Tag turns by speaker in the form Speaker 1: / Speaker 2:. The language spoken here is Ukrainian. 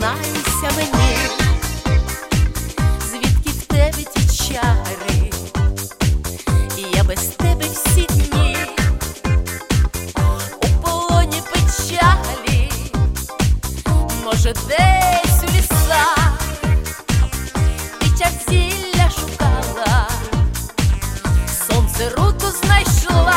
Speaker 1: Признайся мені, звідки в тебе ті чари, і я без тебе всі дні, у полоні печалі, може, десь у ліса, під час зілля шукала, сонце руку знайшла.